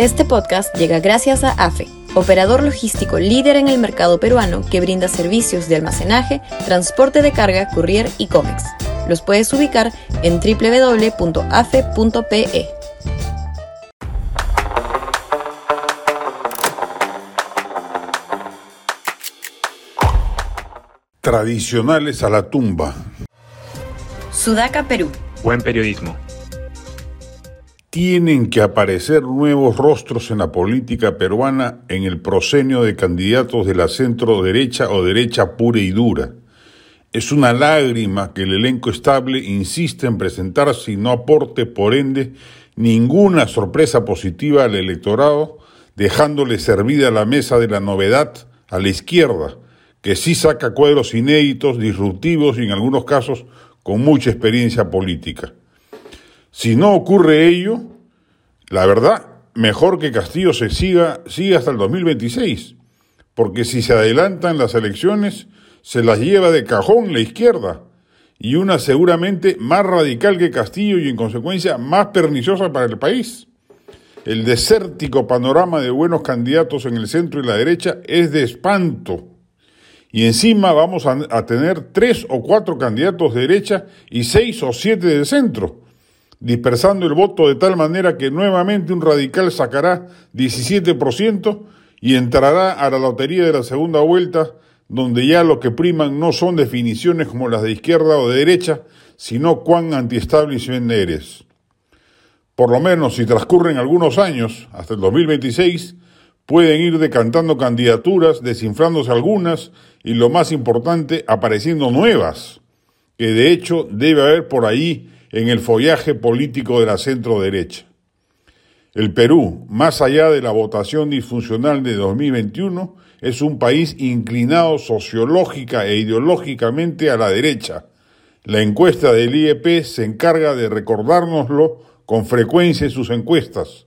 Este podcast llega gracias a AFE, operador logístico líder en el mercado peruano que brinda servicios de almacenaje, transporte de carga, courier y cómics. Los puedes ubicar en www.afe.pe. Tradicionales a la tumba. Sudaca, Perú. Buen periodismo. Tienen que aparecer nuevos rostros en la política peruana en el proscenio de candidatos de la centro derecha o derecha pura y dura. Es una lágrima que el elenco estable insiste en presentarse y no aporte, por ende, ninguna sorpresa positiva al electorado, dejándole servida la mesa de la novedad a la izquierda, que sí saca cuadros inéditos, disruptivos y en algunos casos con mucha experiencia política. Si no ocurre ello, la verdad, mejor que Castillo se siga, siga hasta el 2026, porque si se adelantan las elecciones, se las lleva de cajón la izquierda, y una seguramente más radical que Castillo y en consecuencia más perniciosa para el país. El desértico panorama de buenos candidatos en el centro y la derecha es de espanto. Y encima vamos a, a tener tres o cuatro candidatos de derecha y seis o siete del centro dispersando el voto de tal manera que nuevamente un radical sacará 17% y entrará a la lotería de la segunda vuelta, donde ya lo que priman no son definiciones como las de izquierda o de derecha, sino cuán anti-establishment eres. Por lo menos si transcurren algunos años, hasta el 2026, pueden ir decantando candidaturas, desinflándose algunas y lo más importante, apareciendo nuevas, que de hecho debe haber por ahí en el follaje político de la centro derecha. El Perú, más allá de la votación disfuncional de 2021, es un país inclinado sociológica e ideológicamente a la derecha. La encuesta del IEP se encarga de recordárnoslo con frecuencia en sus encuestas.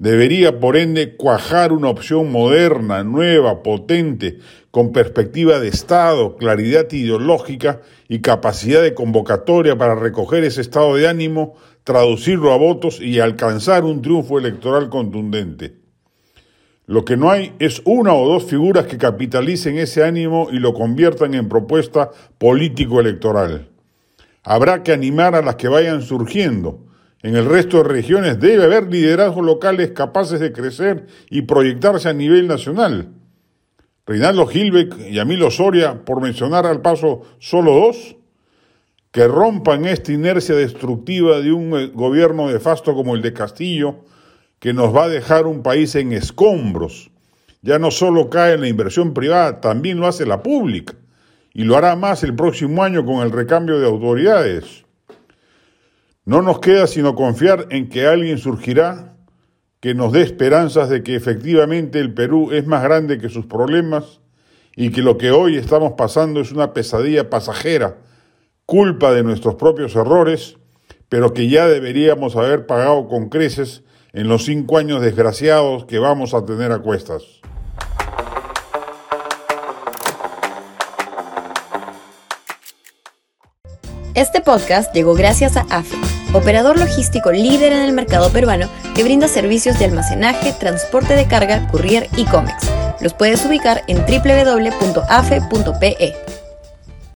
Debería, por ende, cuajar una opción moderna, nueva, potente, con perspectiva de Estado, claridad ideológica y capacidad de convocatoria para recoger ese estado de ánimo, traducirlo a votos y alcanzar un triunfo electoral contundente. Lo que no hay es una o dos figuras que capitalicen ese ánimo y lo conviertan en propuesta político-electoral. Habrá que animar a las que vayan surgiendo, en el resto de regiones debe haber liderazgos locales capaces de crecer y proyectarse a nivel nacional. Reinaldo Gilbeck y Amilo Soria, por mencionar al paso solo dos, que rompan esta inercia destructiva de un eh, gobierno nefasto como el de Castillo, que nos va a dejar un país en escombros. Ya no solo cae la inversión privada, también lo hace la pública, y lo hará más el próximo año con el recambio de autoridades. No nos queda sino confiar en que alguien surgirá que nos dé esperanzas de que efectivamente el Perú es más grande que sus problemas y que lo que hoy estamos pasando es una pesadilla pasajera, culpa de nuestros propios errores, pero que ya deberíamos haber pagado con creces en los cinco años desgraciados que vamos a tener a cuestas. Este podcast llegó gracias a AFE operador logístico líder en el mercado peruano que brinda servicios de almacenaje, transporte de carga, courier y cómics. Los puedes ubicar en www.afe.pe.